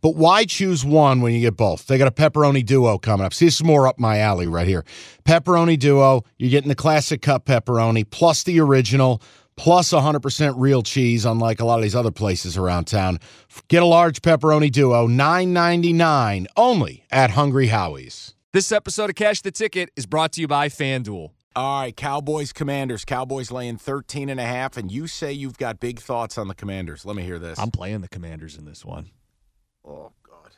But why choose one when you get both? They got a pepperoni duo coming up. See, this is more up my alley right here. Pepperoni duo, you're getting the classic cup pepperoni plus the original plus 100% real cheese, unlike a lot of these other places around town. Get a large pepperoni duo, $9.99 only at Hungry Howie's. This episode of Cash the Ticket is brought to you by FanDuel. All right, Cowboys Commanders. Cowboys laying 13 and a half, and you say you've got big thoughts on the Commanders. Let me hear this. I'm playing the Commanders in this one. Oh, God.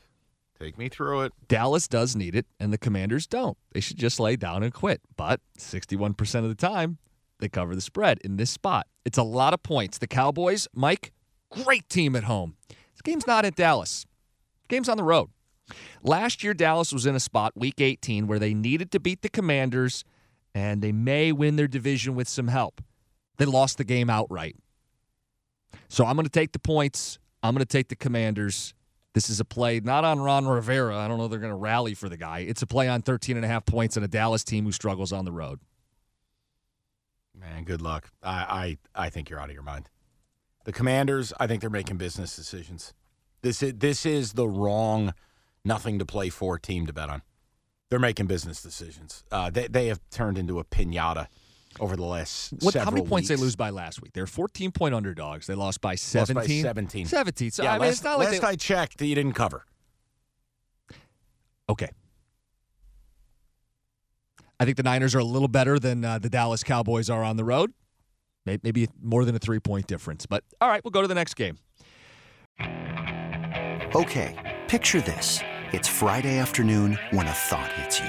Take me through it. Dallas does need it, and the Commanders don't. They should just lay down and quit. But 61% of the time, they cover the spread in this spot. It's a lot of points. The Cowboys, Mike, great team at home. This game's not at Dallas. game's on the road. Last year, Dallas was in a spot, week 18, where they needed to beat the Commanders, and they may win their division with some help. They lost the game outright. So I'm going to take the points. I'm going to take the Commanders. This is a play not on Ron Rivera. I don't know they're going to rally for the guy. It's a play on 13 and a half points and a Dallas team who struggles on the road. Man, good luck. I, I, I think you're out of your mind. The Commanders, I think they're making business decisions. This is this is the wrong, nothing to play for team to bet on. They're making business decisions. Uh, they they have turned into a pinata over the last What, several how many points weeks. they lose by last week? They're 14 point underdogs. They lost by Lost 17. by 17. 17. So yeah, I mean, last, it's not like last they, I checked, you didn't cover. Okay. I think the Niners are a little better than uh, the Dallas Cowboys are on the road. May- Maybe more than a three point difference. But all right, we'll go to the next game. Okay, picture this. It's Friday afternoon when a thought hits you.